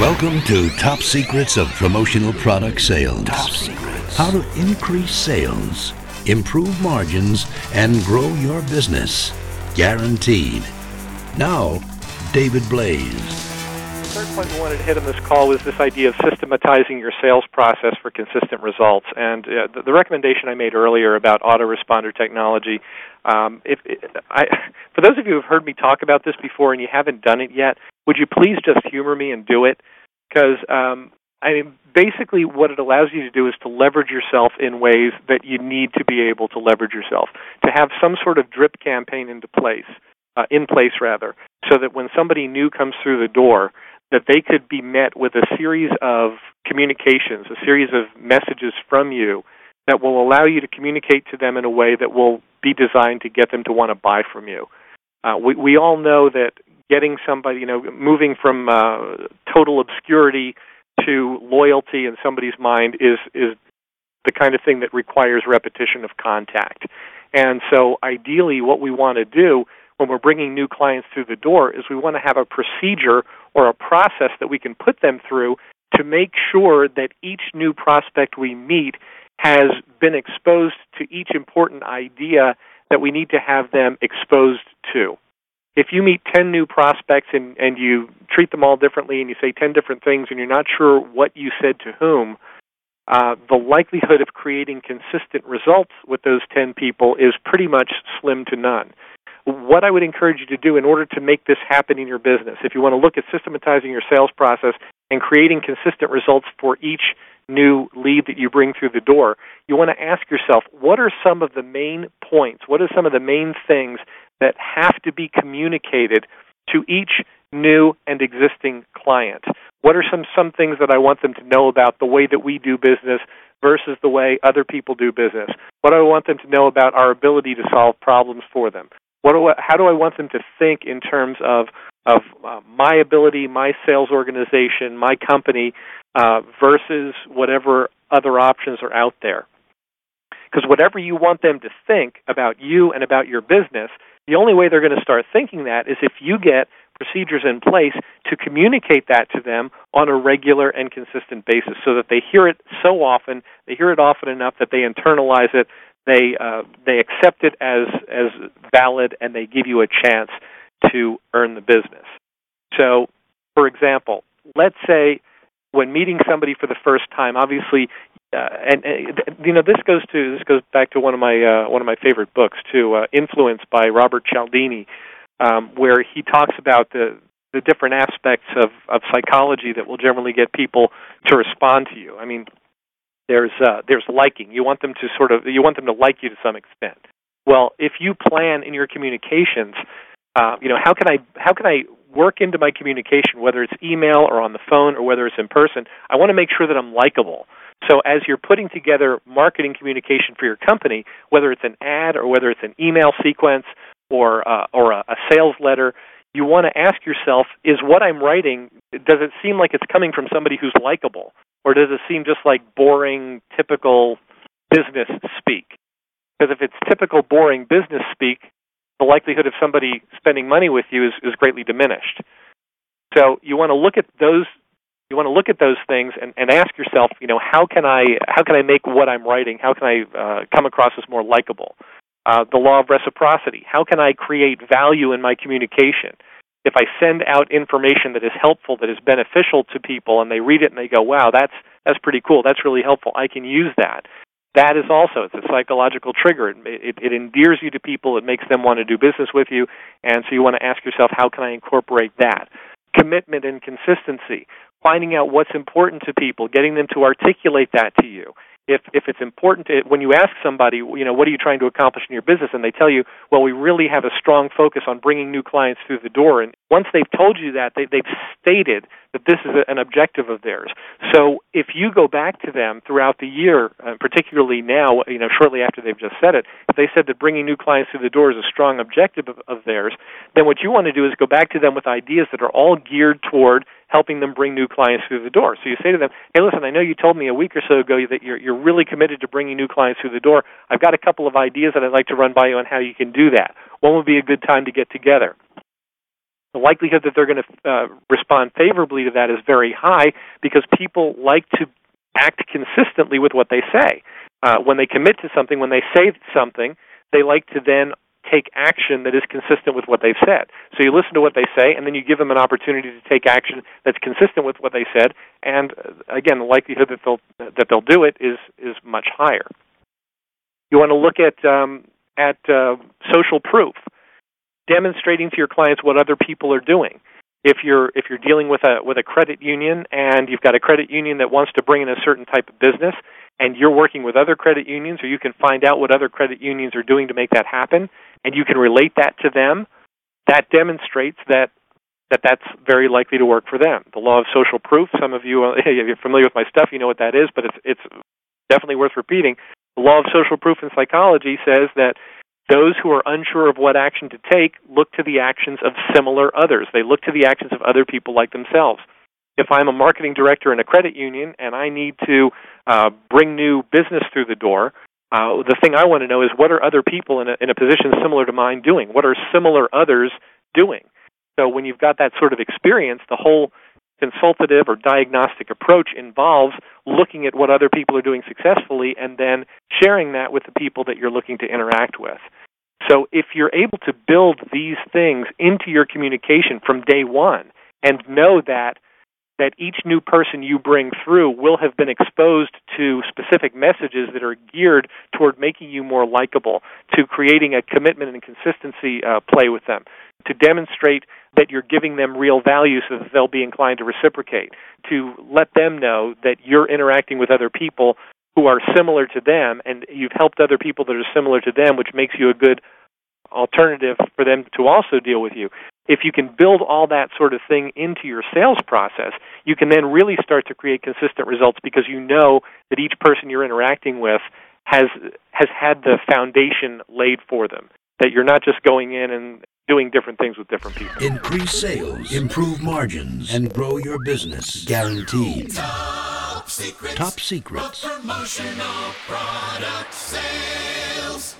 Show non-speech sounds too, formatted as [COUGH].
Welcome to Top Secrets of Promotional Product Sales. Top Secrets. How to increase sales, improve margins, and grow your business. Guaranteed. Now, David Blaze. The third point we wanted to hit on this call was this idea of systematizing your sales process for consistent results. And uh, the, the, recommendation I made earlier about autoresponder technology, um, if, I, for those of you who have heard me talk about this before and you haven't done it yet, would you please just humor me and do it? Because um, I mean, basically, what it allows you to do is to leverage yourself in ways that you need to be able to leverage yourself. To have some sort of drip campaign into place, uh, in place rather, so that when somebody new comes through the door, that they could be met with a series of communications, a series of messages from you that will allow you to communicate to them in a way that will be designed to get them to want to buy from you. Uh, we, we all know that getting somebody, you know, moving from uh, total obscurity to loyalty in somebody's mind is is the kind of thing that requires repetition of contact. And so, ideally, what we want to do when we're bringing new clients through the door is we want to have a procedure or a process that we can put them through to make sure that each new prospect we meet has been exposed to each important idea that we need to have them exposed to if you meet 10 new prospects and, and you treat them all differently and you say 10 different things and you're not sure what you said to whom, uh, the likelihood of creating consistent results with those 10 people is pretty much slim to none. What I would encourage you to do in order to make this happen in your business, if you want to look at systematizing your sales process and creating consistent results for each new lead that you bring through the door, you want to ask yourself what are some of the main points? What are some of the main things that have to be communicated to each new and existing client? What are some, some things that I want them to know about the way that we do business versus the way other people do business? What do I want them to know about our ability to solve problems for them? What do I, how do I want them to think in terms of of uh, my ability, my sales organization, my company uh, versus whatever other options are out there? Because whatever you want them to think about you and about your business the only way they're going to start thinking that is if you get procedures in place to communicate that to them on a regular and consistent basis so that they hear it so often, they hear it often enough that they internalize it, they uh, they accept it as as valid and they give you a chance to earn the business. So, for example, let's say when meeting somebody for the first time, obviously uh, and, and you know this goes to this goes back to one of my uh, one of my favorite books too, uh, Influence by Robert Cialdini, um, where he talks about the the different aspects of of psychology that will generally get people to respond to you. I mean, there's uh, there's liking. You want them to sort of you want them to like you to some extent. Well, if you plan in your communications, uh, you know how can I how can I work into my communication, whether it's email or on the phone or whether it's in person. I want to make sure that I'm likable. So as you're putting together marketing communication for your company, whether it's an ad or whether it's an email sequence or uh, or a, a sales letter, you want to ask yourself: Is what I'm writing does it seem like it's coming from somebody who's likable, or does it seem just like boring, typical business speak? Because if it's typical, boring business speak, the likelihood of somebody spending money with you is, is greatly diminished. So you want to look at those you want to look at those things and, and ask yourself, you know, how can I how can I make what I'm writing? How can I uh, come across as more likable? Uh, the law of reciprocity. How can I create value in my communication? If I send out information that is helpful, that is beneficial to people, and they read it and they go, "Wow, that's that's pretty cool. That's really helpful. I can use that." That is also it's a psychological trigger. It, it, it endears you to people. It makes them want to do business with you, and so you want to ask yourself, how can I incorporate that? Commitment and consistency finding out what's important to people, getting them to articulate that to you, if if it's important to when you ask somebody, you know, what are you trying to accomplish in your business, and they tell you, well, we really have a strong focus on bringing new clients through the door, and once they've told you that, they, they've stated that this is an objective of theirs. So if you go back to them throughout the year, uh, particularly now, you know, shortly after they've just said it, if they said that bringing new clients through the door is a strong objective of, of theirs, then what you want to do is go back to them with ideas that are all geared toward helping them bring new clients through the door. So you say to them, "Hey, listen, I know you told me a week or so ago that you're you're really committed to bringing new clients through the door. I've got a couple of ideas that I'd like to run by you on how you can do that. When would be a good time to get together?" The likelihood that they're going to uh, respond favorably to that is very high because people like to act consistently with what they say. Uh, when they commit to something, when they say something, they like to then take action that is consistent with what they've said. So you listen to what they say, and then you give them an opportunity to take action that's consistent with what they said. And uh, again, the likelihood that they'll that they'll do it is is much higher. You want to look at um, at uh, social proof, demonstrating to your clients what other people are doing. If you're if you're dealing with a with a credit union and you've got a credit union that wants to bring in a certain type of business, and you're working with other credit unions, or you can find out what other credit unions are doing to make that happen, and you can relate that to them, that demonstrates that that that's very likely to work for them. The law of social proof. Some of you, uh, [LAUGHS] if you're familiar with my stuff, you know what that is, but it's it's definitely worth repeating. The law of social proof in psychology says that those who are unsure of what action to take look to the actions of similar others. They look to the actions of other people like themselves. If I'm a marketing director in a credit union and I need to uh, bring new business through the door, uh, the thing I want to know is what are other people in a, in a position similar to mine doing? What are similar others doing? So when you've got that sort of experience, the whole consultative or diagnostic approach involves looking at what other people are doing successfully and then sharing that with the people that you're looking to interact with. So if you're able to build these things into your communication from day one and know that that each new person you bring through will have been exposed to specific messages that are geared toward making you more likable, to creating a commitment and consistency uh, play with them, to demonstrate that you're giving them real value so that they'll be inclined to reciprocate, to let them know that you're interacting with other people who are similar to them and you've helped other people that are similar to them, which makes you a good alternative for them to also deal with you. If you can build all that sort of thing into your sales process, you can then really start to create consistent results because you know that each person you're interacting with has has had the foundation laid for them. That you're not just going in and doing different things with different people. Increase sales, improve margins, and grow your business. Guaranteed. Top secrets. Top secrets. Promotional product sales.